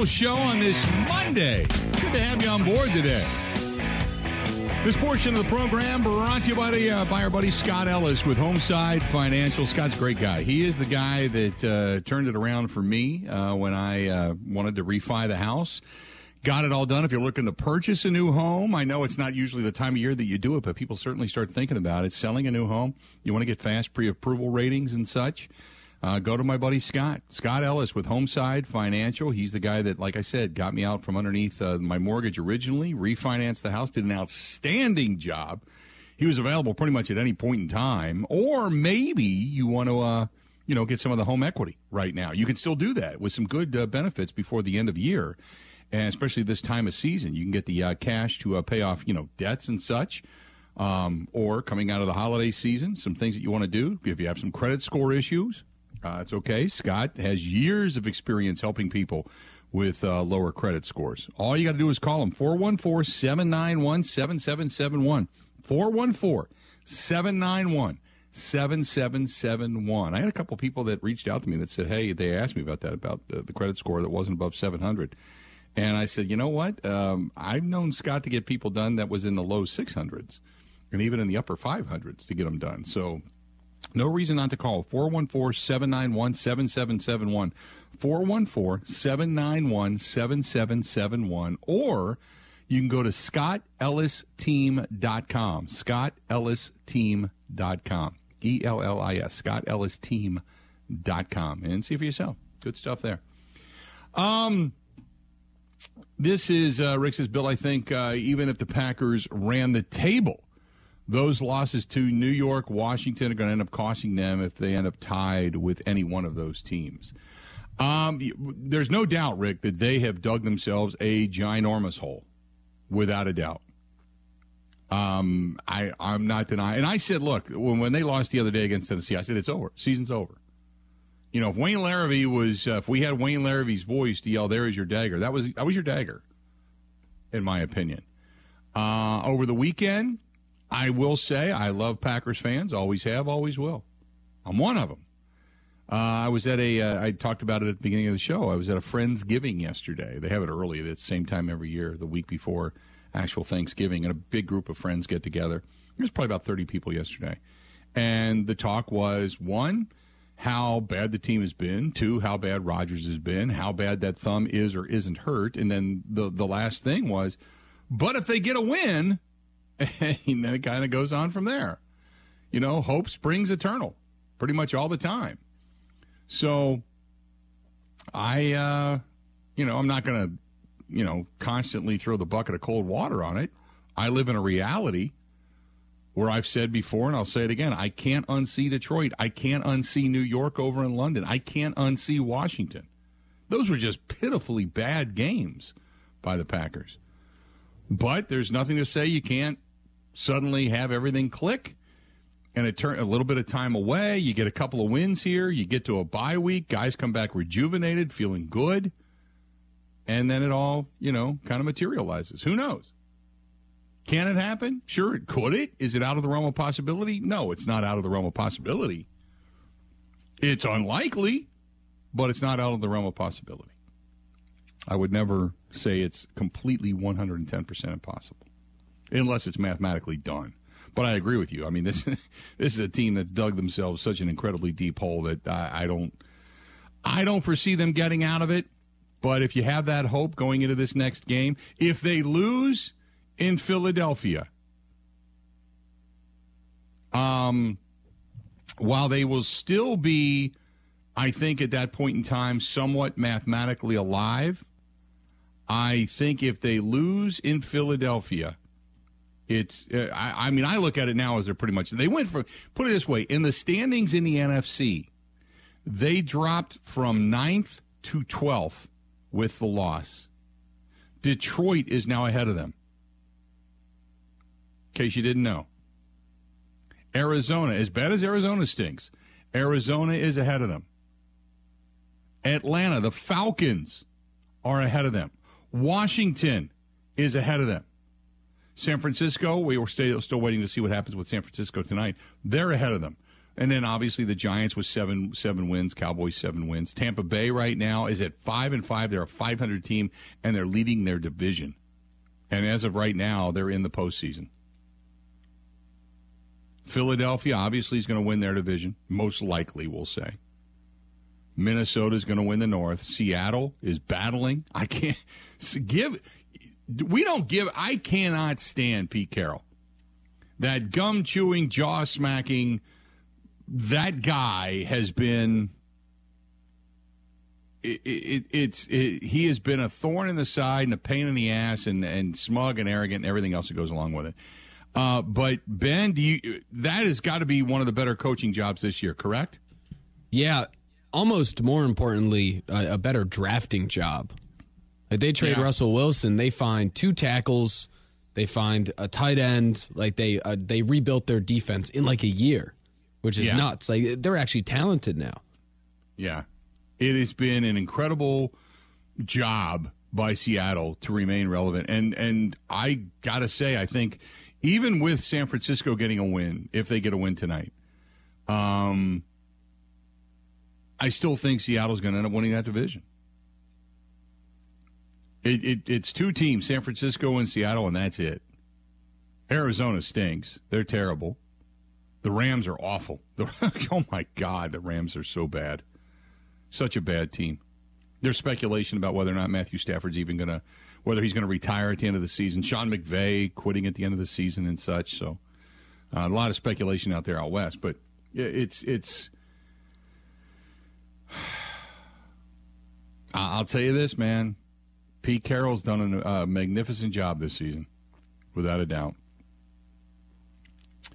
Michael Show on this Monday. Good to have you on board today. This portion of the program brought to you by, the, uh, by our buddy Scott Ellis with Homeside Financial. Scott's a great guy. He is the guy that uh, turned it around for me uh, when I uh, wanted to refi the house. Got it all done. If you're looking to purchase a new home, I know it's not usually the time of year that you do it, but people certainly start thinking about it. Selling a new home, you want to get fast pre approval ratings and such uh, go to my buddy Scott, Scott Ellis with Homeside Financial. He's the guy that, like I said, got me out from underneath uh, my mortgage originally, refinanced the house, did an outstanding job. He was available pretty much at any point in time. Or maybe you want to, uh, you know, get some of the home equity right now. You can still do that with some good uh, benefits before the end of year, and especially this time of season. You can get the uh, cash to uh, pay off, you know, debts and such. Um, or coming out of the holiday season, some things that you want to do if you have some credit score issues, uh, it's okay. Scott has years of experience helping people with uh, lower credit scores. All you got to do is call him 414 791 7771. 414 791 7771. I had a couple people that reached out to me that said, hey, they asked me about that, about the, the credit score that wasn't above 700. And I said, you know what? Um, I've known Scott to get people done that was in the low 600s and even in the upper 500s to get them done. So no reason not to call 414 791 7771. 414 791 7771. Or you can go to ScottEllisTeam.com. ScottEllisTeam.com. E L L I S. ScottEllisTeam.com. And see for yourself. Good stuff there. Um, this is, uh, Rick says, Bill, I think uh, even if the Packers ran the table, those losses to New York, Washington are going to end up costing them if they end up tied with any one of those teams. Um, there's no doubt, Rick, that they have dug themselves a ginormous hole, without a doubt. Um, I I'm not denying, and I said, look, when when they lost the other day against Tennessee, I said it's over, season's over. You know, if Wayne Larrivee was, uh, if we had Wayne Larrivee's voice to yell, "There is your dagger," that was that was your dagger, in my opinion. Uh, over the weekend, I will say I love Packers fans. Always have, always will. I'm one of them. Uh, I was at a. Uh, I talked about it at the beginning of the show. I was at a Friendsgiving yesterday. They have it early, at the same time every year, the week before actual Thanksgiving, and a big group of friends get together. There's probably about 30 people yesterday. And the talk was one, how bad the team has been, two, how bad Rodgers has been, how bad that thumb is or isn't hurt. And then the, the last thing was, but if they get a win, and then it kind of goes on from there. You know, hope springs eternal pretty much all the time. So I, uh, you know, I'm not going to, you know, constantly throw the bucket of cold water on it. I live in a reality where I've said before, and I'll say it again I can't unsee Detroit. I can't unsee New York over in London. I can't unsee Washington. Those were just pitifully bad games by the Packers. But there's nothing to say you can't suddenly have everything click and it turn a little bit of time away. You get a couple of wins here. You get to a bye week. Guys come back rejuvenated, feeling good. And then it all, you know, kind of materializes. Who knows? Can it happen? Sure. it Could it? Is it out of the realm of possibility? No, it's not out of the realm of possibility. It's unlikely, but it's not out of the realm of possibility. I would never say it's completely 110% impossible unless it's mathematically done. But I agree with you. I mean, this this is a team that's dug themselves such an incredibly deep hole that I, I don't I don't foresee them getting out of it. But if you have that hope going into this next game, if they lose in Philadelphia, um, while they will still be, I think at that point in time, somewhat mathematically alive, I think if they lose in Philadelphia, it's, uh, I, I mean, I look at it now as they're pretty much, they went from, put it this way, in the standings in the NFC, they dropped from ninth to 12th with the loss. Detroit is now ahead of them. In case you didn't know. Arizona, as bad as Arizona stinks, Arizona is ahead of them. Atlanta, the Falcons are ahead of them. Washington is ahead of them. San Francisco, we were still, still waiting to see what happens with San Francisco tonight. They're ahead of them. And then obviously the Giants with seven seven wins, Cowboys seven wins. Tampa Bay right now is at five and five. They're a 500 team, and they're leading their division. And as of right now, they're in the postseason. Philadelphia obviously is going to win their division, most likely, we'll say. Minnesota is going to win the North. Seattle is battling. I can't give. We don't give. I cannot stand Pete Carroll. That gum chewing, jaw smacking, that guy has been. It, it, it's it, he has been a thorn in the side and a pain in the ass and, and smug and arrogant and everything else that goes along with it. Uh, but Ben, do you, that has got to be one of the better coaching jobs this year, correct? Yeah, almost more importantly, a, a better drafting job. Like they trade yeah. Russell Wilson, they find two tackles, they find a tight end. Like they uh, they rebuilt their defense in like a year, which is yeah. nuts. Like they're actually talented now. Yeah, it has been an incredible job by Seattle to remain relevant, and and I gotta say, I think even with San Francisco getting a win, if they get a win tonight, um, I still think Seattle's going to end up winning that division. It, it, it's two teams, San Francisco and Seattle, and that's it. Arizona stinks. They're terrible. The Rams are awful. The, oh my God, the Rams are so bad. Such a bad team. There's speculation about whether or not Matthew Stafford's even going to whether he's going to retire at the end of the season. Sean McVay quitting at the end of the season and such. So uh, a lot of speculation out there out west, but it's it's. I'll tell you this, man. Pete Carroll's done a uh, magnificent job this season, without a doubt.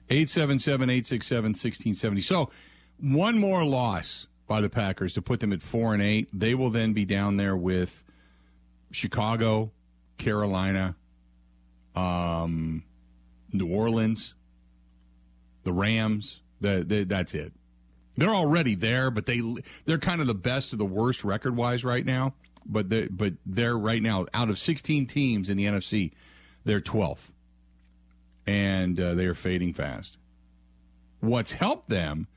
877 867 1670. So, one more loss by the Packers to put them at 4 and 8. They will then be down there with Chicago, Carolina, um, New Orleans, the Rams. The, the, that's it. They're already there, but they they're kind of the best of the worst record wise right now. But they but they're right now out of 16 teams in the NFC, they're 12th, and uh, they are fading fast. What's helped them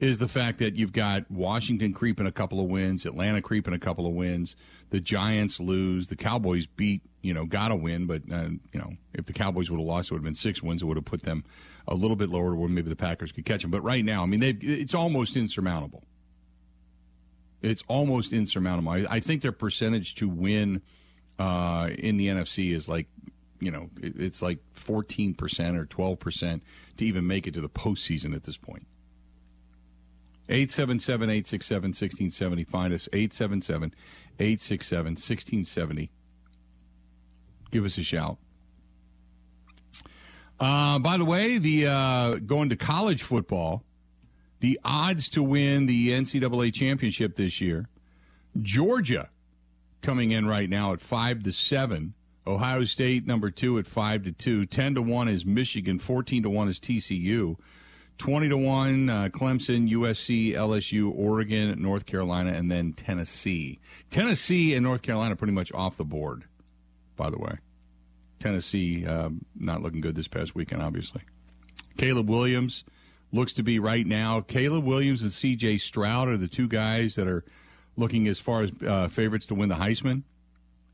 is the fact that you've got Washington creeping a couple of wins, Atlanta creeping a couple of wins, the Giants lose, the Cowboys beat, you know, got to win, but uh, you know, if the Cowboys would have lost, it would have been six wins. It would have put them a little bit lower, where maybe the Packers could catch them. But right now, I mean, it's almost insurmountable. It's almost insurmountable. I, I think their percentage to win uh, in the NFC is like, you know, it, it's like fourteen percent or twelve percent to even make it to the postseason at this point. 877 867 1670. Find us 877 867 1670. Give us a shout. Uh, by the way, the uh, going to college football, the odds to win the NCAA championship this year, Georgia coming in right now at five to seven. Ohio State number two at five to two. Ten to one is Michigan. Fourteen to one is TCU. 20 to 1 uh, Clemson, USC, LSU, Oregon, North Carolina, and then Tennessee. Tennessee and North Carolina pretty much off the board, by the way. Tennessee um, not looking good this past weekend, obviously. Caleb Williams looks to be right now. Caleb Williams and C.J. Stroud are the two guys that are looking as far as uh, favorites to win the Heisman.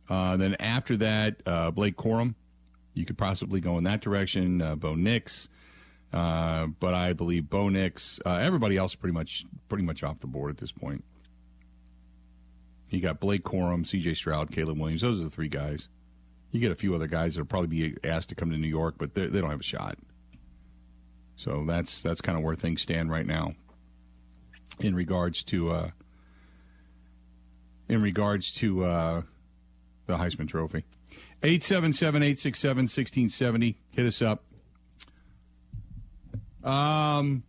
Uh, then after that, uh, Blake Corum. You could possibly go in that direction. Uh, Bo Nix. Uh, but I believe Bo Nix, uh, everybody else pretty much pretty much off the board at this point. You got Blake Corum, C.J. Stroud, Caleb Williams. Those are the three guys. You get a few other guys that'll probably be asked to come to New York, but they don't have a shot. So that's that's kind of where things stand right now in regards to uh, in regards to uh, the Heisman Trophy. 877 867 1670. Hit us up. Um,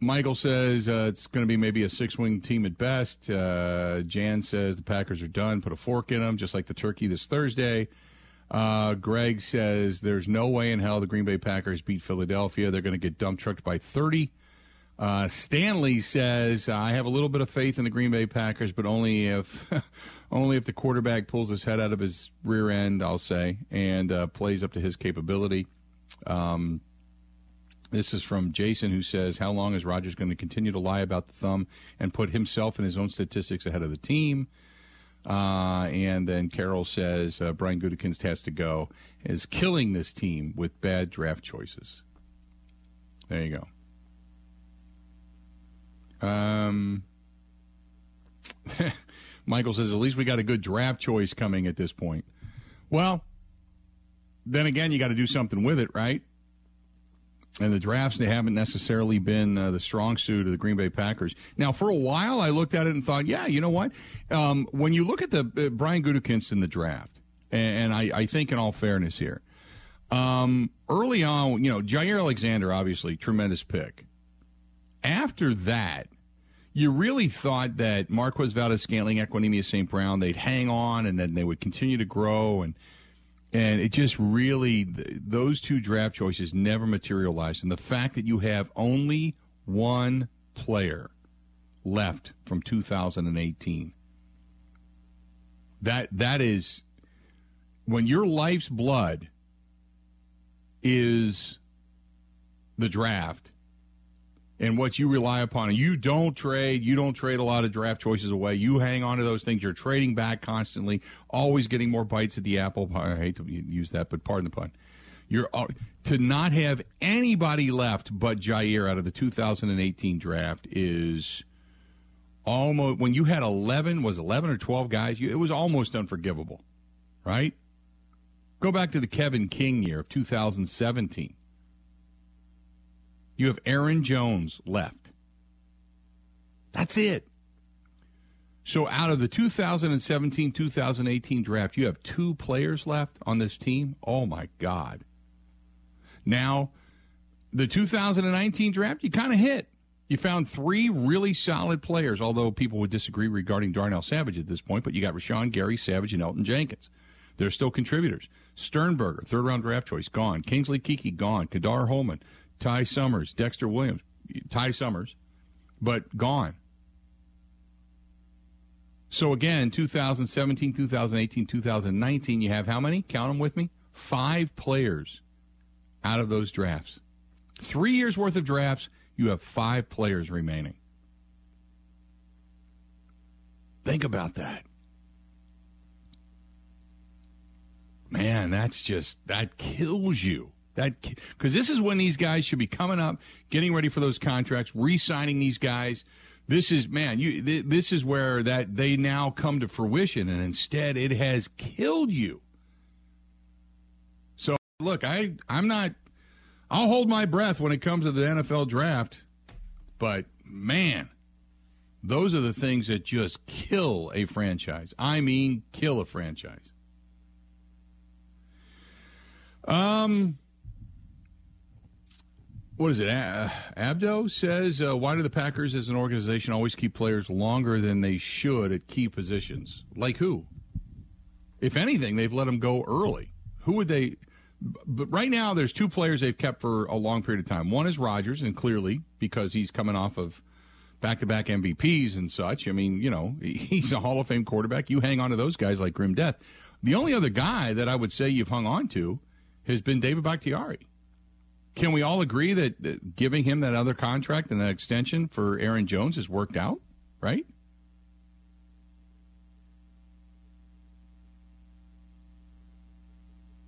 Michael says uh, it's going to be maybe a six wing team at best. Uh, Jan says the Packers are done. Put a fork in them, just like the turkey this Thursday. Uh, Greg says there's no way in hell the Green Bay Packers beat Philadelphia. They're going to get dump trucked by 30. Uh, Stanley says I have a little bit of faith in the Green Bay Packers, but only if only if the quarterback pulls his head out of his rear end. I'll say and uh, plays up to his capability. Um, This is from Jason, who says, How long is Rodgers going to continue to lie about the thumb and put himself and his own statistics ahead of the team? Uh, and then Carol says, uh, Brian Gutekunst has to go, is killing this team with bad draft choices. There you go. Um, Michael says, At least we got a good draft choice coming at this point. Well, then again, you got to do something with it, right? And the drafts they haven't necessarily been uh, the strong suit of the Green Bay Packers. Now, for a while, I looked at it and thought, yeah, you know what? Um, when you look at the uh, Brian Gutekunst in the draft, and, and I, I, think in all fairness here, um, early on, you know, Jaire Alexander, obviously, tremendous pick. After that, you really thought that Marquez Valdes-Scantling, Equanimeous St. Brown, they'd hang on and then they would continue to grow and – and it just really, those two draft choices never materialized. And the fact that you have only one player left from 2018, that that is when your life's blood is the draft and what you rely upon. You don't trade, you don't trade a lot of draft choices away. You hang on to those things. You're trading back constantly, always getting more bites at the apple. I hate to use that, but pardon the pun. You're to not have anybody left but Jaire out of the 2018 draft is almost when you had 11 was 11 or 12 guys. You, it was almost unforgivable, right? Go back to the Kevin King year of 2017 you have Aaron Jones left. That's it. So out of the 2017 2018 draft, you have two players left on this team. Oh my God. Now, the 2019 draft, you kind of hit. You found three really solid players, although people would disagree regarding Darnell Savage at this point, but you got Rashan Gary, Savage, and Elgton Jenkins. They're still contributors. Sternberger, third round draft choice, gone. Kingsley Keke, gone. Ka'dar Hollman, Ty Summers, Dexter Williams, Ty Summers, but gone. So again, 2017, 2018, 2019, you have how many? Count them with me. Five players out of those drafts. Three years worth of drafts, you have five players remaining. Think about that. Man, that's just, that kills you. That because this is when these guys should be coming up, getting ready for those contracts, re-signing these guys. This is man, you. Th- this is where that they now come to fruition, and instead it has killed you. So look, I I'm not. I'll hold my breath when it comes to the NFL draft, but man, those are the things that just kill a franchise. I mean, kill a franchise. Um, what is it? Uh, Abdo says, uh, why do the Packers as an organization always keep players longer than they should at key positions? Like who? If anything, they've let them go early. Who would they? But right now, there's two players they've kept for a long period of time. One is Rodgers, and clearly because he's coming off of back-to-back MVPs and such. I mean, you know, he's a Hall of Fame quarterback. You hang on to those guys like grim death. The only other guy that I would say you've hung on to has been David Bakhtiari. Can we all agree that, that giving him that other contract and that extension for Aaron Jones has worked out, right?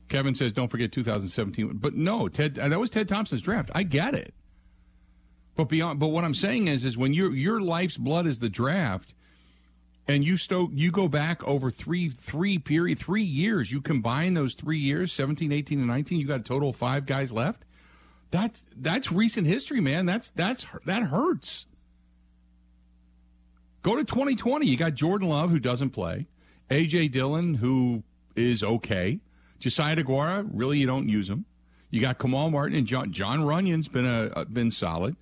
Kevin says, "Don't forget 2017." But no, Ted, uh, that was Ted Thompson's draft. I get it, but beyond, but what I'm saying is, is when your your life's blood is the draft, and you sto- you go back over three three period three years, you combine those three years, 17, 18, and 19, you got a total of five guys left. That's that's recent history, man. That's that's that hurts. Go to 2020. You got Jordan Love who doesn't play, AJ Dillon who is okay, Josiah DeGuara really you don't use him. You got Kamal Martin and John Jon Runyan's been a, been solid.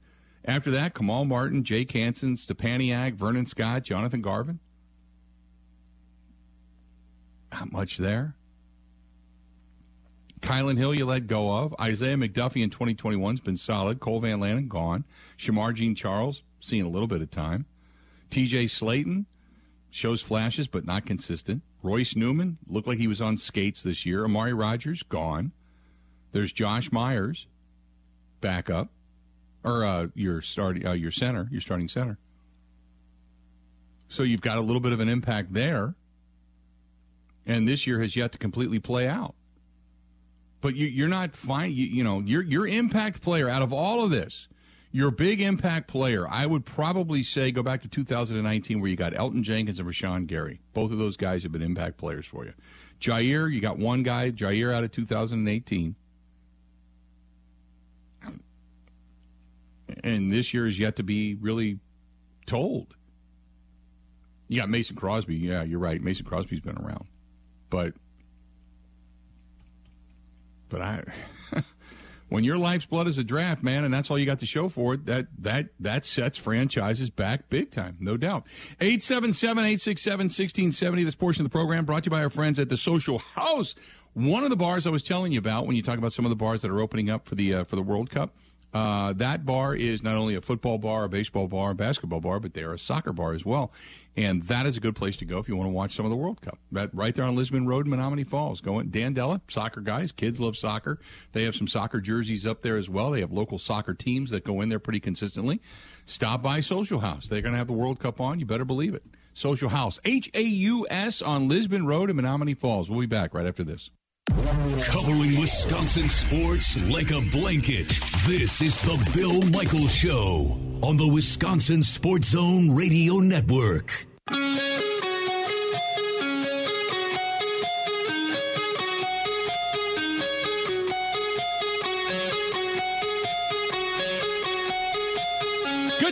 After that, Kamal Martin, Jake Hanson, Stepaniak, Vernon Scott, Jonathan Garvin. Not much there. Kylin Hill, you let go of. Isaiah McDuffie in 2021 has been solid. Cole Van Lanen, gone. Shemar Jean Charles, seeing a little bit of time. TJ Slaton shows flashes, but not consistent. Royce Newman looked like he was on skates this year. Amari Rodgers, gone. There's Josh Myers. backup or uh, your starting uh, your center, your starting center. So you've got a little bit of an impact there, and this year has yet to completely play out. But you, are not fine. You, you know, your your impact player out of all of this, your big impact player, I would probably say go back to 2019 where you got Elgton Jenkins and Rashan Gary. Both of those guys have been impact players for you. Jaire, you got one guy, Jaire out of 2018. And this year is yet to be really told. You got Mason Crosby. Yeah, you're right. Mason Crosby's been around. But but I when your life's blood is a draft, man, and that's all you got to show for it, that that that sets franchises back big time, no doubt. 877-867-1670, this portion of the program brought to you by our friends at the Social House. One of the bars I was telling you about when you talk about some of the bars that are opening up for the uh, for the World Cup. Uh, that bar is not only a football bar, a baseball bar, a basketball bar, but they are a soccer bar as well. And that is a good place to go if you want to watch some of the World Cup. That right there on Lisbon Road, in Menomonee Falls. Going Dan Della, soccer guys, kids love soccer. They have some soccer jerseys up there as well. They have local soccer teams that go in there pretty consistently. Stop by Social House. They're going to have the World Cup on. You better believe it. Social House, H A U S on Lisbon Road in Menomonee Falls. We'll be back right after this. Covering Wisconsin sports like a blanket. This is the Bill Michaels Show on the Wisconsin Sports Zone Radio Network. Good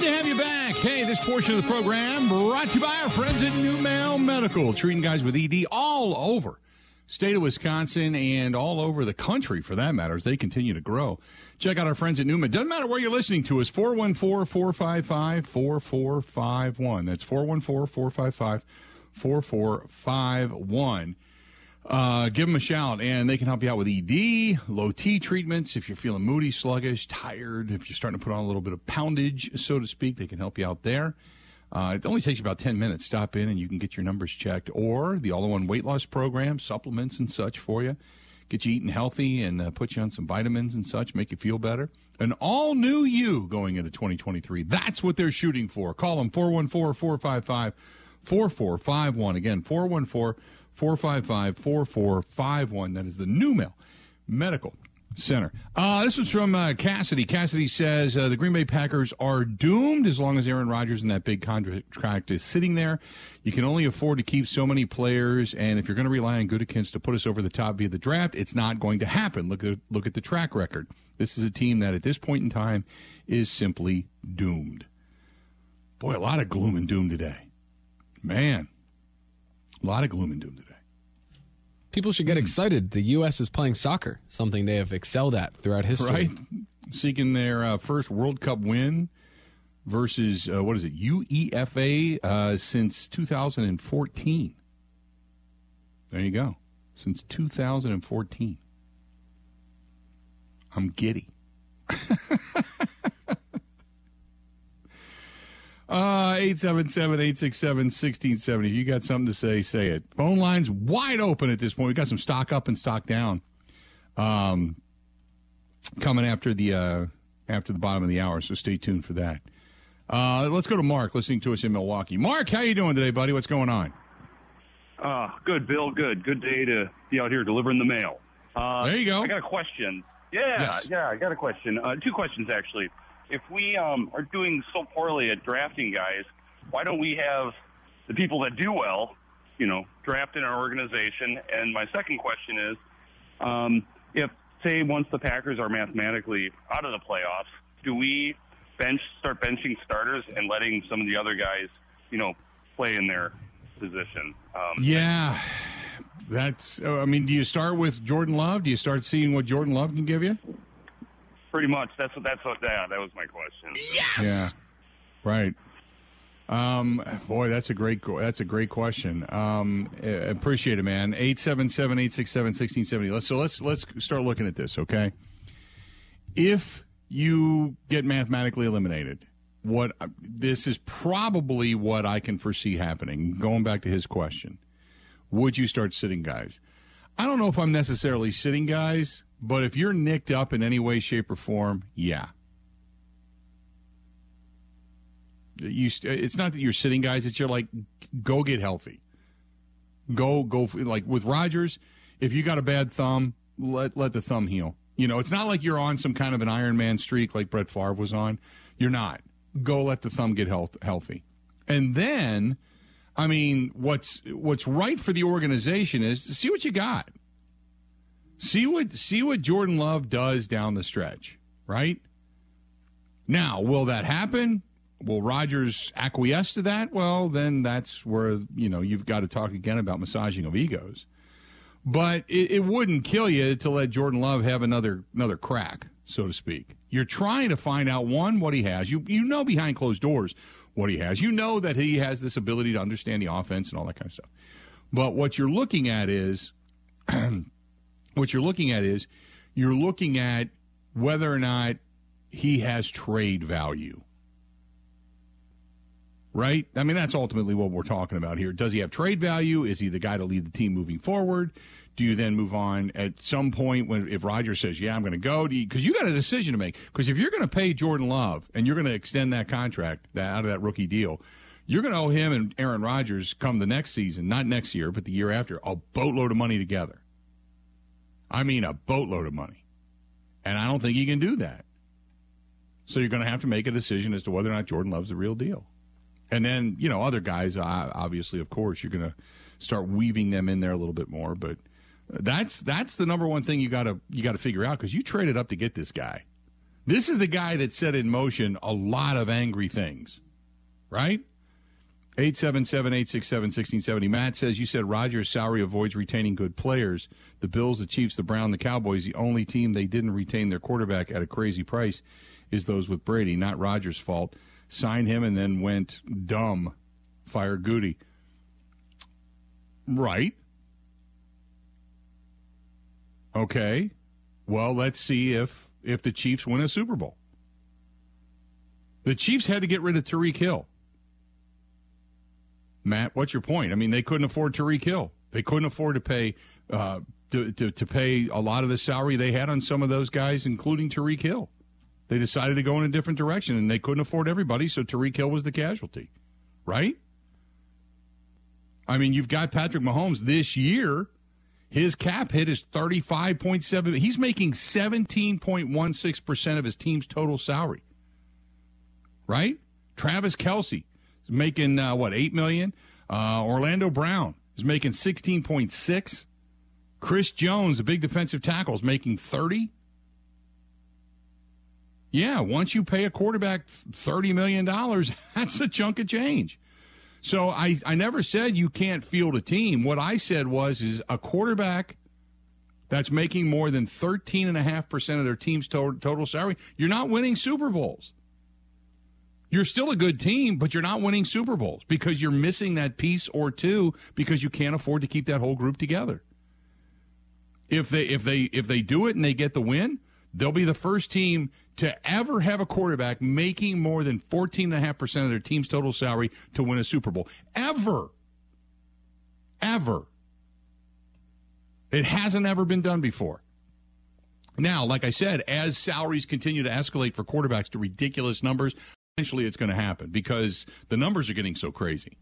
to have you back. Hey, this portion of the program brought to you by our friends at NuMale Medical, treating guys with ED all over state of Wisconsin and all over the country for that matter as they continue to grow. Check out our friends at NuMale. Doesn't matter where you're listening to us, 414-455-4451. That's 414-455-4451. Uh, give them a shout, and they can help you out with ED, low T treatments. If you're feeling moody, sluggish, tired, if you're starting to put on a little bit of poundage, so to speak, they can help you out there. Uh, it only takes about 10 minutes. Stop in and you can get your numbers checked. Or the all in one weight loss program, supplements and such for you. Get you eating healthy and uh, put you on some vitamins and such, make you feel better. An all new you going into 2023. That's what they're shooting for. Call them 414 455 4451. Again, 414 455 4451. That is the NuMale Medical Center. Uh, this was from uh, Cassidy. Cassidy says uh, the Green Bay Packers are doomed as long as Aaron Rodgers and that big contract is sitting there. You can only afford to keep so many players, and if you're going to rely on Gutekunst to put us over the top via the draft, it's not going to happen. Look at look at the track record. This is a team that at this point in time is simply doomed. Boy, a lot of gloom and doom today. Man, a lot of gloom and doom today. People should get excited. The U.S. is playing soccer, something they have excelled at throughout history. Right? Seeking their uh, first World Cup win versus, uh, what is it, UEFA uh, since 2014. There you go. Since 2014. I'm giddy. Uh, 877-867-1670. If you got something to say, say it. Phone lines wide open at this point. we got some stock up and stock down. Um, coming after the, uh, after the bottom of the hour, so stay tuned for that. Uh, let's go to Mark, listening to us in Milwaukee. Mark, how you doing today, buddy? What's going on? Uh, good, Bill. Good. Good day to be out here delivering the mail. Uh, there you go. I got a question. Yeah, yes. yeah, I got a question. Uh, two questions, actually if we um, are doing so poorly at drafting guys, why don't we have the people that do well, you know, draft in our organization? And my second question is, um, if say once the Packers are mathematically out of the playoffs, do we bench start benching starters and letting some of the other guys, you know, play in their position? Um, yeah. That's. I mean, do you start with Jordan Love? Do you start seeing what Jordan Love can give you? Pretty much. That's what. That's what. Yeah, that was my question. Yes. Yeah. Right. Um, boy, that's a great that's a great question. Um, appreciate it, man. 877-867-1670. Let's so let's let's start looking at this, okay? If you get mathematically eliminated, what this is probably what I can foresee happening. Going back to his question, would you start sitting guys? I don't know if I'm necessarily sitting guys But if you're nicked up in any way, shape, or form, yeah. You, it's not that you're sitting guys. It's you're like, go get healthy. Go, go. Like with Rodgers, if you got a bad thumb, let let the thumb heal. You know, it's not like you're on some kind of an Iron Man streak like Brett Favre was on. You're not. Go let the thumb get health, healthy, and then, I mean, what's what's right for the organization is to see what you got. See what see what Jordan Love does down the stretch, right? Now, will that happen? Will Rodgers acquiesce to that? Well, then that's where you know you've got to talk again about massaging of egos. But it, it wouldn't kill you to let Jordan Love have another another crack, so to speak. You're trying to find out one what he has. You you know behind closed doors what he has. You know that he has this ability to understand the offense and all that kind of stuff. But what you're looking at is what you're looking at is you're looking at whether or not he has trade value. Right? I mean, that's ultimately what we're talking about here. Does he have trade value? Is he the guy to lead the team moving forward? Do you then move on at some point when if Rodgers says, "Yeah, I'm going to go," because you, you, got a decision to make. Because if you're going to pay Jordan Love and you're going to extend that contract that, out of that rookie deal, you're going to owe him and Aaron Rodgers come the next season, not next year, but the year after, a boatload of money together. I mean, a boatload of money. And I don't think he can do that. So you're going to have to make a decision as to whether or not Jordan Love's the real deal. And then, you know, other guys, obviously, of course, you're going to start weaving them in there a little bit more. But that's that's the number one thing you got to you got to figure out because you traded up to get this guy. This is the guy that set in motion a lot of angry things, right? 877 867 1670. Matt says, You said Rodgers' salary avoids retaining good players. The Bills, the Chiefs, the Brown, the Cowboys, the only team they didn't retain their quarterback at a crazy price is those with Brady. Not Rodgers' fault. Signed him and then went dumb. Fire Goody. Right. Okay. Well, let's see if if the Chiefs win a Super Bowl. The Chiefs had to get rid of Tyreek Hill. Matt, what's your point? I mean, they couldn't afford Tyreek Hill. They couldn't afford to pay uh, to, to, to pay a lot of the salary they had on some of those guys, including Tyreek Hill. They decided to go in a different direction, and they couldn't afford everybody, so Tyreek Hill was the casualty, right? I mean, you've got Patrick Mahomes this year. His cap hit is 35.7. He's making 17.16% of his team's total salary. Right? Travis Kelce is making uh, what eight million. Uh, Orlando Brown is making sixteen point six. Chris Jones, a big defensive tackle, is making thirty. Yeah, once you pay a quarterback thirty million dollars, that's a chunk of change. So I, I never said you can't field a team. What I said was is a quarterback that's making more than 13.5% of their team's total, total salary, you're not winning Super Bowls. You're still a good team, but you're not winning Super Bowls because you're missing that piece or two because you can't afford to keep that whole group together. If they if they if they do it and they get the win, they'll be the first team to ever have a quarterback making more than 14.5% of their team's total salary to win a Super Bowl. Ever. Ever. It hasn't ever been done before. Now, like I said, as salaries continue to escalate for quarterbacks to ridiculous numbers, eventually it's going to happen because the numbers are getting so crazy.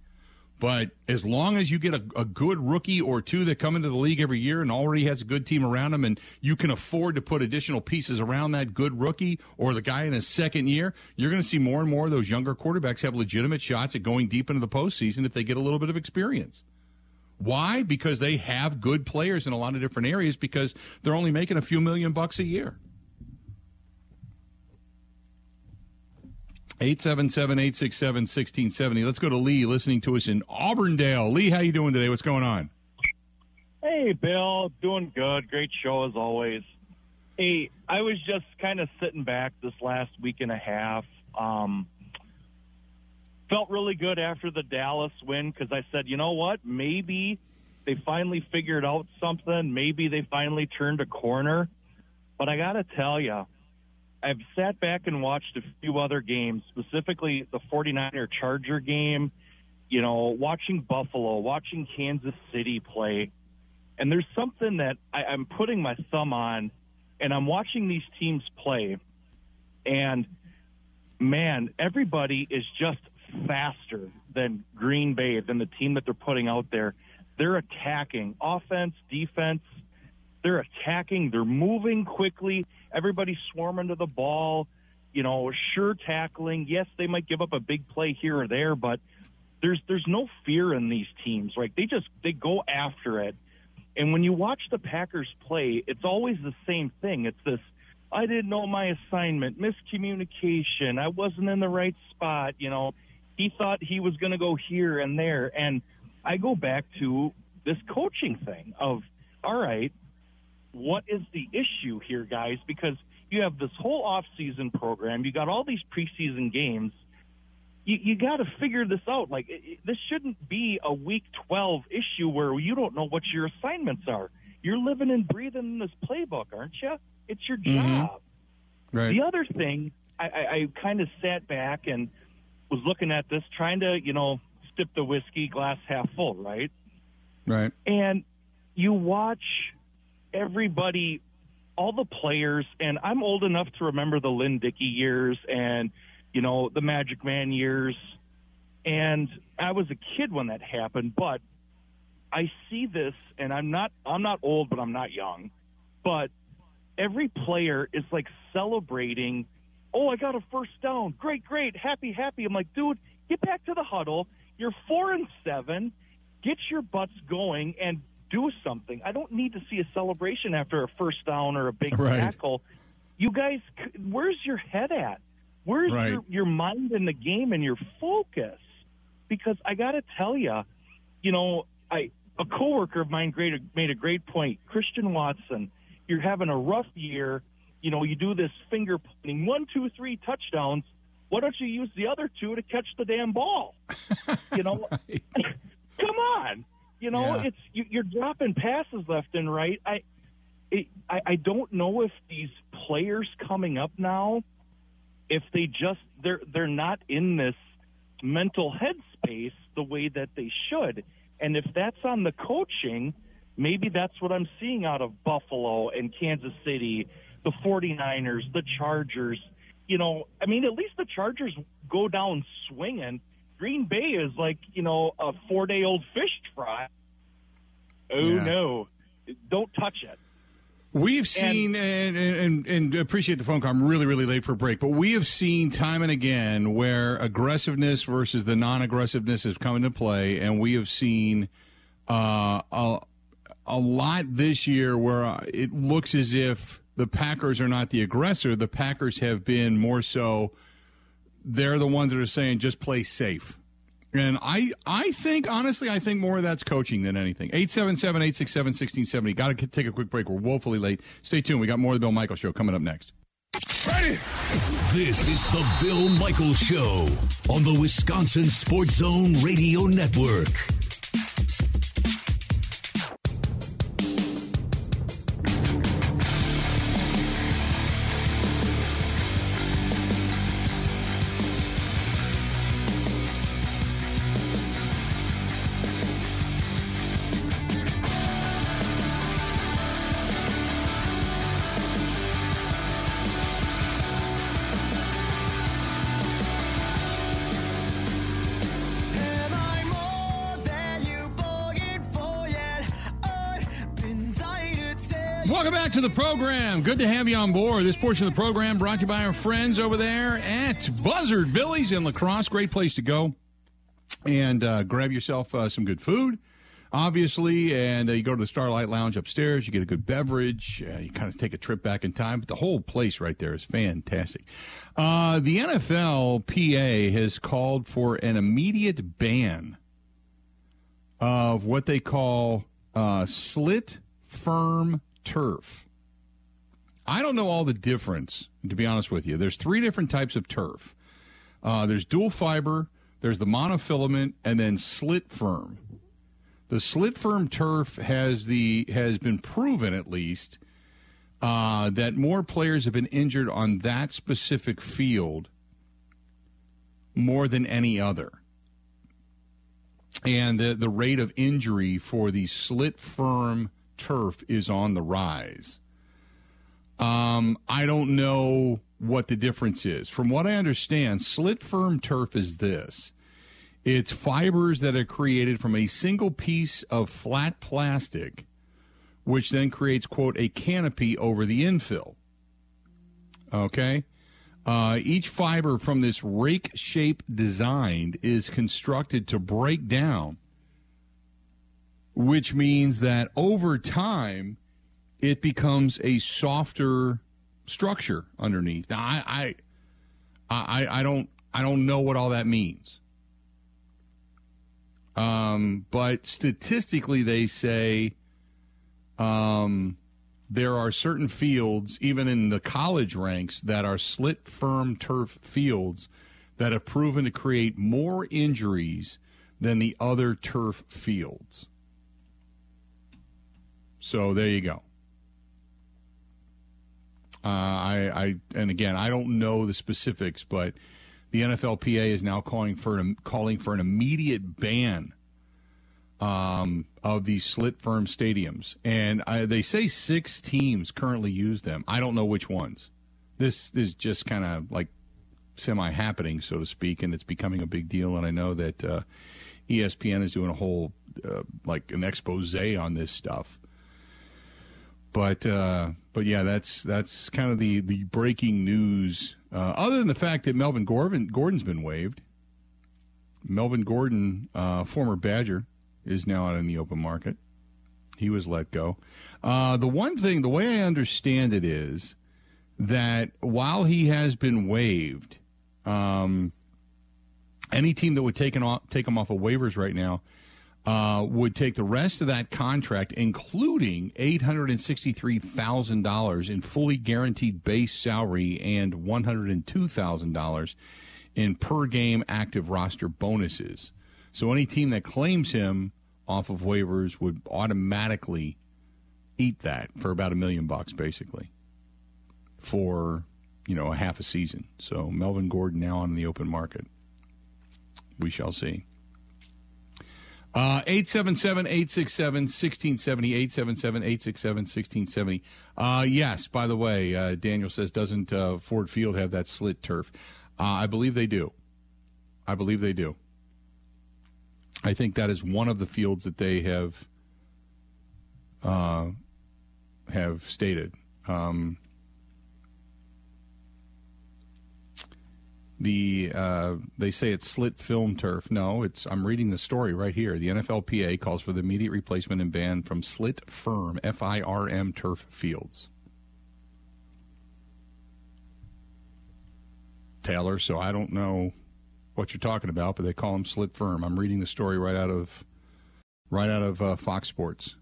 But as long as you get a, a, good rookie or two that come into the league every year and already has a good team around them, and you can afford to put additional pieces around that good rookie or the guy in his second year, you're going to see more and more of those younger quarterbacks have legitimate shots at going deep into the postseason if they get a little bit of experience. Why? Because they have good players in a lot of different areas because they're only making a few million bucks a year. 877-867-1670. Let's go to Lee listening to us in Auburndale. Lee, how you doing today? What's going on? Hey, Bill. Doing good. Great show as always. Hey, I was just kind of sitting back this last week and a half. Um, felt really good after the Dallas win because I said, you know what? Maybe they finally figured out something. Maybe they finally turned a corner. But I got to tell you, I've sat back and watched a few other games, specifically the 49er Charger game, you know, watching Buffalo, watching Kansas City play. And there's something that I, I'm putting my thumb on and I'm watching these teams play, and man, everybody is just faster than Green Bay, than the team that they're putting out there. They're attacking offense, defense. They're attacking. They're moving quickly. Everybody's swarming to the ball. You know, sure tackling. Yes, they might give up a big play here or there, but there's there's no fear in these teams. Like they just they go after it. And when you watch the Packers play, it's always the same thing. It's this I didn't know my assignment, miscommunication, I wasn't in the right spot, you know. He thought he was going to go here and there and I go back to this coaching thing of all right, what is the issue here, guys? Because you have this whole off-season program, you got all these preseason games. You, you got to figure this out. Like it, it, this shouldn't be a Week 12 issue where you don't know what your assignments are. You're living and breathing in this playbook, aren't you? It's your job. Mm-hmm. Right. The other thing, I, I, I kind of sat back and was looking at this, trying to, you know, sip the whiskey glass half full, right? Right. And you watch everybody, all the players, and I'm old enough to remember the Lynn Dickey years and, you know, the Magic Man years. And I was a kid when that happened, but I see this, and I'm not, I'm not old, but I'm not young. But every player is like celebrating. Oh, I got a first down. Great, great. Happy, happy. I'm like, dude, get back to the huddle. You're four and seven. Get your butts going and do something. I don't need to see a celebration after a first down or a big Right. tackle. You guys, where's your head at? Where's Right. your, your mind in the game and your focus? Because I got to tell you, you know, I a coworker of mine great, made a great point. Christian Watson, you're having a rough year. You know, you do this finger pointing, one, two, three touchdowns. Why don't you use the other two to catch the damn ball? You know, come on. You know, Yeah. it's you, you're dropping passes left and right. I, it, I, I don't know if these players coming up now, if they just they're they're not in this mental headspace the way that they should. And if that's on the coaching, maybe that's what I'm seeing out of Buffalo and Kansas City, the 49ers, the Chargers. You know, I mean, at least the Chargers go down swinging. Green Bay is like, you know, a four day old fish fry. Oh, Yeah. no. Don't touch it. We've seen and, and and appreciate the phone call. I'm really really late for a break, but we have seen time and again where aggressiveness versus the non-aggressiveness has come into play, and we have seen uh, a a lot this year where uh, it looks as if the Packers are not the aggressor. The Packers have been more so. They're the ones that are saying just play safe. And I, I think, honestly, I think more of that's coaching than anything. 877 867 1670. Got to take a quick break. We're woefully late. Stay tuned. We got more of the Bill Michael Show coming up next. Ready? This is the Bill Michaels Show on the Wisconsin Sports Zone Radio Network. Program. Good to have you on board. This portion of the program brought to you by our friends over there at Buzzard Billy's in La Crosse. Great place to go and uh, grab yourself uh, some good food, obviously. And uh, you go to the Starlight Lounge upstairs. You get a good beverage. Uh, you kind of take a trip back in time. But the whole place right there is fantastic. Uh, the NFLPA has called for an immediate ban of what they call uh, slit film turf. I don't know all the difference, to be honest with you. There's three different types of turf. Uh, there's dual fiber, there's the monofilament, and then slit film. The slit film turf has the has been proven at least uh, that more players have been injured on that specific field more than any other and the, the rate of injury for the slit firm turf is on the rise. Um, I don't know what the difference is. From what I understand, slit film turf is this it's fibers that are created from a single piece of flat plastic, which then creates, quote, a canopy over the infill. Okay? Uh, each fiber from this rake shape design is constructed to break down, which means that over time it becomes a softer structure underneath. Now, I, I, I, I don't, I don't know what all that means. Um, but statistically, they say um, there are certain fields, even in the college ranks, that are slit firm turf fields that have proven to create more injuries than the other turf fields. So there you go. Uh, I, I, and again, I don't know the specifics, but the NFLPA is now calling for an, calling for an immediate ban um, of these slit firm stadiums, and I, they say six teams currently use them. I don't know which ones. This is just kind of like semi happening, so to speak, and it's becoming a big deal. And I know that uh, ESPN is doing a whole uh, like an expose on this stuff. But uh, but yeah, that's that's kind of the the breaking news. Uh, other than the fact that Melvin Gordon Gordon's been waived. Melvin Gordon, uh, former Badger, is now out in the open market. He was let go. Uh, the one thing, the way I understand it is that while he has been waived, um, any team that would take, off, take him off of waivers right now uh, would take the rest of that contract, including $863,000 in fully guaranteed base salary and $102,000 in per game active roster bonuses. So any team that claims him off of waivers would automatically eat that for about a million bucks, basically, for you know a half a season. So Melvin Gordon now on the open market. We shall see. Uh, 877 867 1670. 877 867 1670. Uh, yes, by the way, uh, Daniel says, doesn't uh, Ford Field have that slit turf? Uh, I believe they do. I believe they do. I think that is one of the fields that they have uh, have stated. Um, the uh, they say it's slit film turf. No, it's I'm reading the story right here. The NFLPA calls for the immediate replacement and ban from slit firm F I R M turf fields. Taylor, so I don't know what you're talking about, but they call them slit firm. I'm reading the story right out of right out of uh, Fox Sports.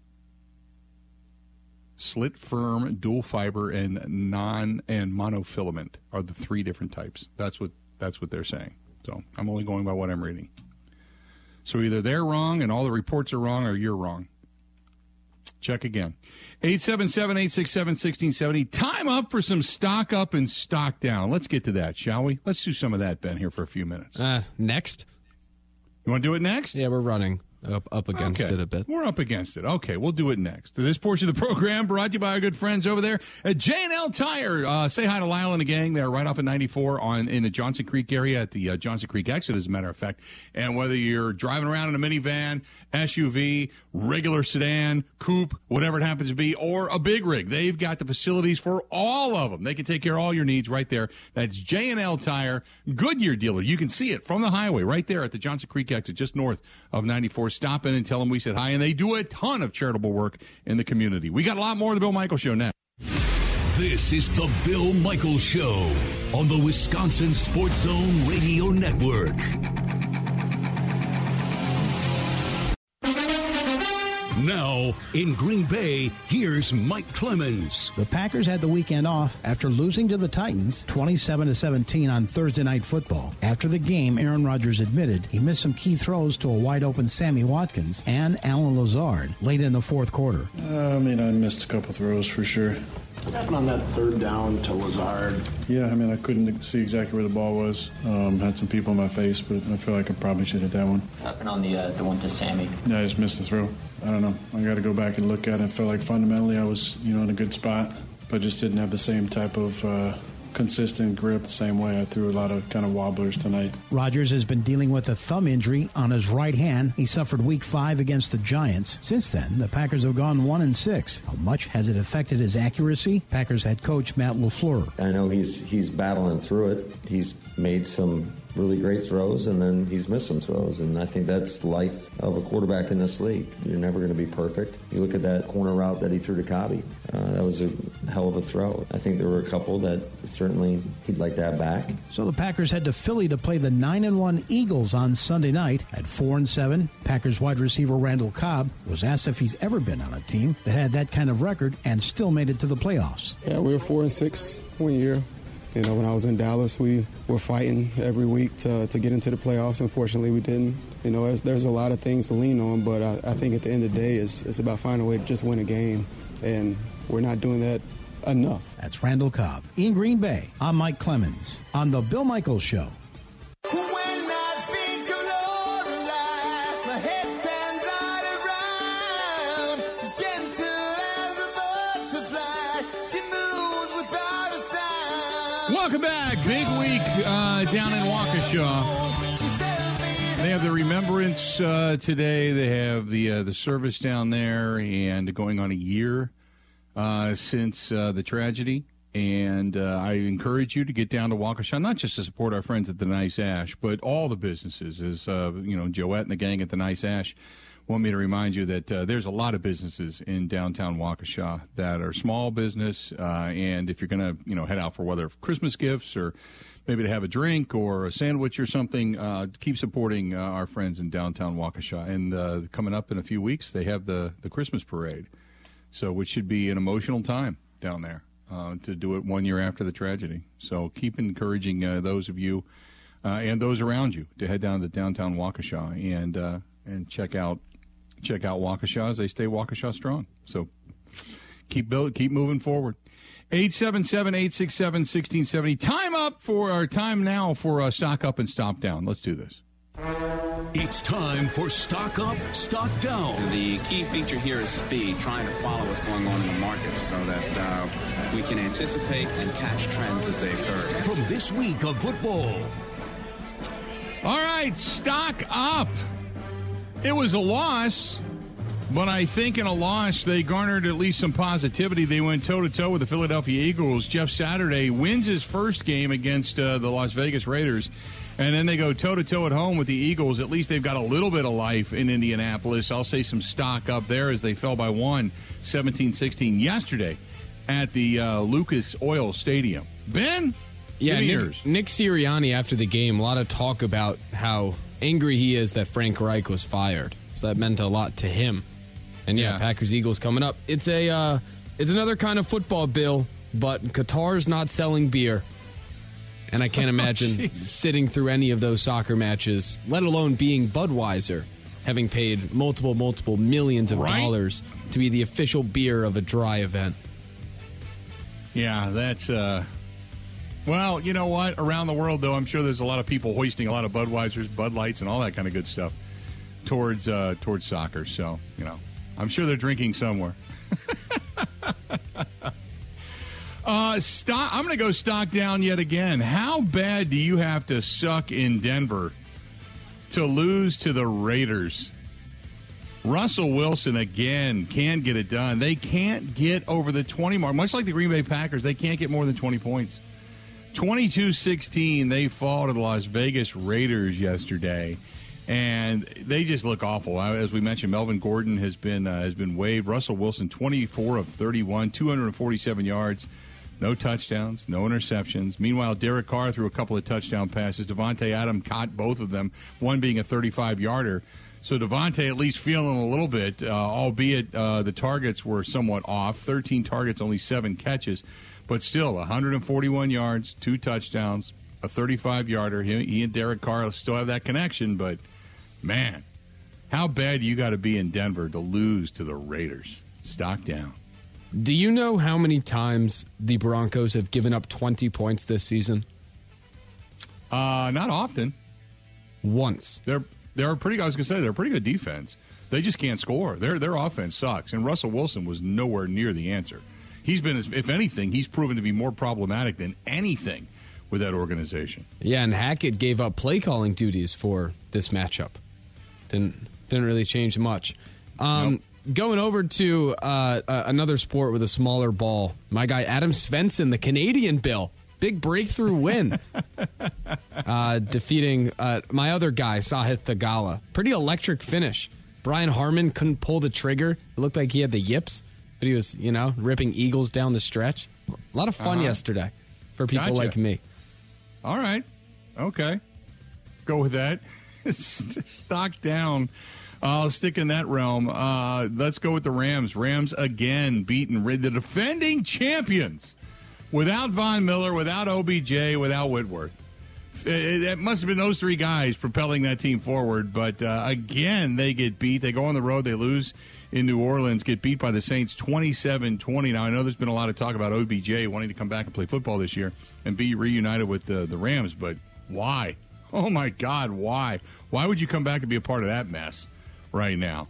Slit firm, dual fiber, and non and monofilament are the three different types. That's what that's what they're saying. So I'm only going by what I'm reading. So either they're wrong and all the reports are wrong, or you're wrong. Check again. 877 867 1670. Time up for some stock up and stock down. Let's get to that, shall we? Let's do some of that, Ben, here for a few minutes. Uh, next. You want to do it next? Yeah, we're running up up against okay. it a bit. We're up against it. Okay, we'll do it next. This portion of the program brought to you by our good friends over there at J&L Tire. Uh, say hi to Lyle and the gang. They're right off of 94 on in the Johnson Creek area at the uh, Johnson Creek exit, as a matter of fact. And whether you're driving around in a minivan, SUV, regular sedan, coupe, whatever it happens to be, or a big rig, they've got the facilities for all of them. They can take care of all your needs right there. That's J&L Tire, Goodyear dealer. You can see it from the highway right there at the Johnson Creek exit, just north of 94 stop in and tell them we said hi. And they do a ton of charitable work in the community. We got a lot more of the Bill Michael Show now. This is the Bill Michael Show on the Wisconsin Sports Zone Radio Network. Now, in Green Bay, here's Mike Clemens. The Packers had the weekend off after losing to the Titans 27 to 17 on Thursday Night Football. After the game, Aaron Rodgers admitted he missed some key throws to a wide open Sammy Watkins and Allen Lazard late in the fourth quarter. Uh, I mean, I missed a couple throws for sure. What happened on that third down to Lazard? Yeah, I mean, I couldn't see exactly where the ball was. Um, had some people in my face, but I feel like I probably should hit that one. What happened on the uh, the one to Sammy? Yeah, I just missed the throw. I don't know. I got to go back and look at it. I feel like fundamentally I was, you know, in a good spot, but just didn't have the same type of uh, consistent grip the same way. I threw a lot of kind of wobblers tonight. Rodgers has been dealing with a thumb injury on his right hand. He suffered week five against the Giants. Since then, the Packers have gone one and six. How much has it affected his accuracy? Packers head coach Matt LaFleur. I know he's he's battling through it. He's made some really great throws, and then he's missed some throws. And I think that's life of a quarterback in this league. You're never going to be perfect. You look at that corner route that he threw to Cobby. Uh, that was a hell of a throw. I think there were a couple that certainly he'd like to have back. So the Packers head to Philly to play the nine and one Eagles on Sunday night at four and seven. Packers wide receiver Randall Cobb was asked if he's ever been on a team that had that kind of record and still made it to the playoffs. Yeah, we were four and six one year. You know, when I was in Dallas, we were fighting every week to, to get into the playoffs. Unfortunately, we didn't. You know, there's, there's a lot of things to lean on, but I, I, think at the end of the day, it's, it's about finding a way to just win a game. And we're not doing that enough. That's Randall Cobb. In Green Bay, I'm Mike Clemens on The Bill Michaels Show. Welcome back. Big week uh, down in Waukesha. They have the remembrance uh, today. They have the uh, the service down there, and going on a year uh, since uh, the tragedy. And uh, I encourage you to get down to Waukesha, not just to support our friends at the Nice Ash, but all the businesses. As you know, Joette and the gang at the Nice Ash want me to remind you that uh, there's a lot of businesses in downtown Waukesha that are small business, uh, and if you're going to, you know, head out for whether Christmas gifts or maybe to have a drink or a sandwich or something, uh, keep supporting uh, our friends in downtown Waukesha. And uh, coming up in a few weeks, they have the the Christmas parade, so which should be an emotional time down there uh, to do it one year after the tragedy. So keep encouraging those of you. and those around you to head down to downtown Waukesha and and check out check out Waukesha as they stay Waukesha strong. So keep build, keep moving forward. 877-867-1670. Time up for our time now for uh, stock up and stop down. Let's do this. It's time for stock up, stock down. The key feature here is speed, trying to follow what's going on in the market so that uh, we can anticipate and catch trends as they occur. From this week of football. All right, stock up. It was a loss, but I think in a loss, they garnered at least some positivity. They went toe to toe with the Philadelphia Eagles. Jeff Saturday wins his first game against uh, the Las Vegas Raiders. And then they go toe to toe at home with the Eagles. At least they've got a little bit of life in Indianapolis. I'll say some stock up there as they fell by one, 17 16 yesterday at the uh, Lucas Oil Stadium. Ben? Yeah, Nick, Nick Sirianni after the game, a lot of talk about how angry he is that Frank Reich was fired. So that meant a lot to him. And yeah, yeah. Packers Eagles coming up. It's a uh, it's another kind of football bill, but Qatar's not selling beer. And I can't oh, imagine oh, sitting through any of those soccer matches, let alone being Budweiser, having paid multiple, multiple millions of right? dollars to be the official beer of a dry event. Yeah, that's uh well, you know what? Around the world, though, I'm sure there's a lot of people hoisting a lot of Budweisers, Bud Lights, and all that kind of good stuff towards uh, towards soccer. So, you know, I'm sure they're drinking somewhere. uh, stock. I'm going to go stock down yet again. How bad do you have to suck in Denver to lose to the Raiders? Russell Wilson again can get it done. They can't get over the 20 mark. Much like the Green Bay Packers, they can't get more than 20 points. 22 16, they fall to the Las Vegas Raiders yesterday. And they just look awful. Uh, as we mentioned, Melvin Gordon has been uh, has been waived. Russell Wilson, 24 of 31, 247 yards, no touchdowns, no interceptions. Meanwhile, Derek Carr threw a couple of touchdown passes. Davante Adam caught both of them, one being a 35 yarder. So Davante at least feeling a little bit, uh, albeit uh, the targets were somewhat off. 13 targets, only seven catches. But still, 141 yards, two touchdowns, a 35 yarder. He, he, and Derek Carr still have that connection, but man, how bad you got to be in Denver to lose to the Raiders? Stock down. Do you know how many times the Broncos have given up 20 points this season? Uh, not often. Once. They're they're pretty. I was gonna say they're a pretty good defense. They just can't score. Their their offense sucks, and Russell Wilson was nowhere near the answer. He's been, if anything, he's proven to be more problematic than anything with that organization. Yeah, and Hackett gave up play calling duties for this matchup. Didn't didn't really change much. Um, nope. Going over to uh, uh, another sport with a smaller ball, my guy Adam Svensson, the Canadian Bill, big breakthrough win, uh, defeating uh, my other guy Sahith Theegala. Pretty electric finish. Brian Harman couldn't pull the trigger. It looked like he had the yips, but he was, you know, ripping eagles down the stretch. A lot of fun uh-huh. yesterday for people gotcha. like me. All right. Okay. Go with that. Stock down. I'll stick in that realm. Uh, let's go with the Rams. Rams again beaten rid the defending champions without Von Miller, without OBJ, without Whitworth. It, must have been those three guys propelling that team forward. But uh, again, they get beat. They go on the road. They lose in New Orleans, get beat by the Saints 27 20. Now, I know there's been a lot of talk about OBJ wanting to come back and play football this year and be reunited with uh, the Rams, but why? Oh, my God, why? Why would you come back and be a part of that mess right now?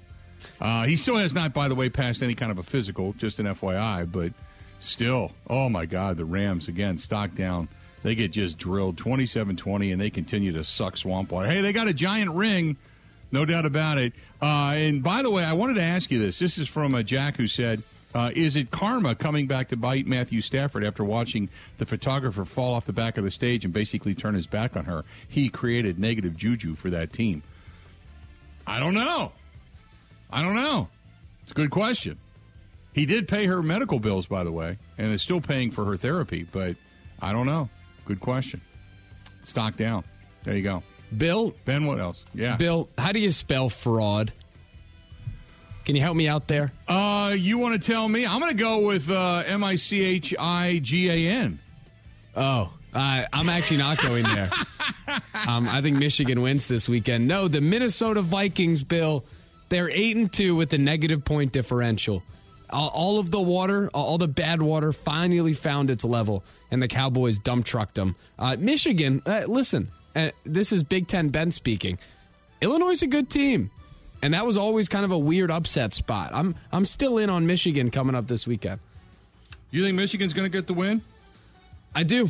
Uh, he still has not, by the way, passed any kind of a physical, just an FYI, but still, oh, my God, the Rams, again, stock down. They get just drilled 27 20, and they continue to suck swamp water. Hey, they got a giant ring no doubt about it. Uh, and by the way, I wanted to ask you this. This is from a Jack who said, uh, is it karma coming back to bite Matthew Stafford after watching the photographer fall off the back of the stage and basically turn his back on her? He created negative juju for that team. I don't know. I don't know. It's a good question. He did pay her medical bills, by the way, and is still paying for her therapy, but I don't know. Good question. Stock down. There you go. Bill. Ben, what else? Yeah. Bill, how do you spell fraud? Can you help me out there? Uh, you want to tell me? I'm going to go with uh, M I C H I G A N. Oh, uh, I'm actually not going there. um, I think Michigan wins this weekend. No, the Minnesota Vikings, Bill, they're eight and two with a negative point differential. All, of the water, all the bad water, finally found its level, and the Cowboys dump trucked them. Uh, Michigan, uh, listen, and this is Big Ten Ben speaking. Illinois is a good team, and that was always kind of a weird upset spot. I'm I'm still in on Michigan coming up this weekend. You think Michigan's going to get the win? I do.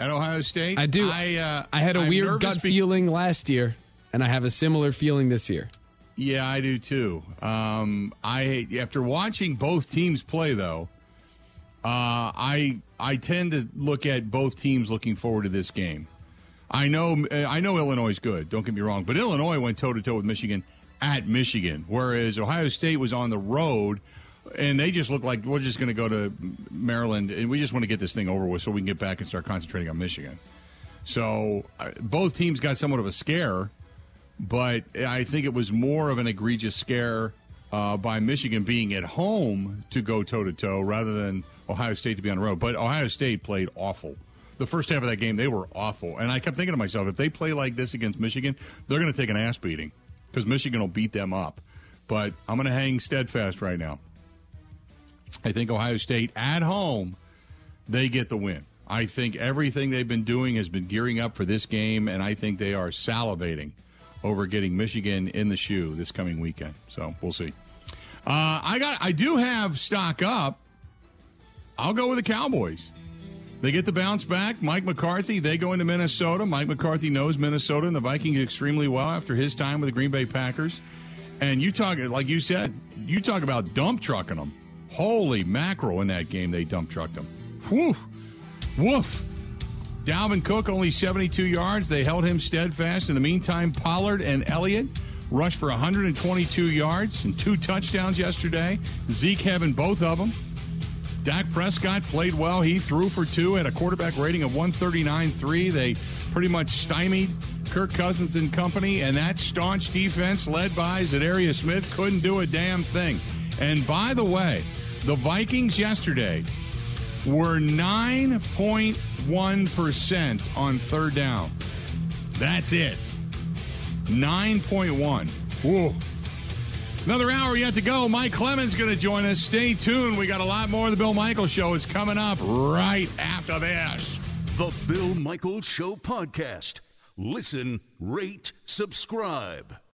At Ohio State, I do. I uh, I had a I'm weird gut be- feeling last year, and I have a similar feeling this year. Yeah, I do too. Um, I after watching both teams play though, uh, I I tend to look at both teams looking forward to this game. I know I know Illinois is good. Don't get me wrong, but Illinois went toe to toe with Michigan at Michigan, whereas Ohio State was on the road, and they just looked like we're just going to go to Maryland and we just want to get this thing over with so we can get back and start concentrating on Michigan. So uh, both teams got somewhat of a scare, but I think it was more of an egregious scare uh, by Michigan being at home to go toe to toe rather than Ohio State to be on the road. But Ohio State played awful the first half of that game, they were awful. And I kept thinking to myself, if they play like this against Michigan, they're going to take an ass beating because Michigan will beat them up. But I'm going to hang steadfast right now. I think Ohio State at home, they get the win. I think everything they've been doing has been gearing up for this game, and I think they are salivating over getting Michigan in the shoe this coming weekend. So we'll see. Uh, I got, I do have stock up. I'll go with the Cowboys. They get the bounce back. Mike McCarthy, they go into Minnesota. Mike McCarthy knows Minnesota and the Vikings extremely well after his time with the Green Bay Packers. And you talk, like you said, you talk about dump trucking them. Holy mackerel in that game, they dump trucked them. Woof. Woof. Dalvin Cook only 72 yards. They held him steadfast. In the meantime, Pollard and Elliott rushed for 122 yards and two touchdowns yesterday. Zeke having both of them. Dak Prescott played well. He threw for two at a quarterback rating of 139.3. They pretty much stymied Kirk Cousins and company, and that staunch defense led by Za'Darius Smith couldn't do a damn thing. And by the way, the Vikings yesterday were 9.1% on third down. That's it. 9.1. Whoa. Another hour yet to go. Mike Clemens going to join us. Stay tuned. We got a lot more of the Bill Michaels Show. It's coming up right after this. The Bill Michaels Show podcast. Listen, rate, subscribe.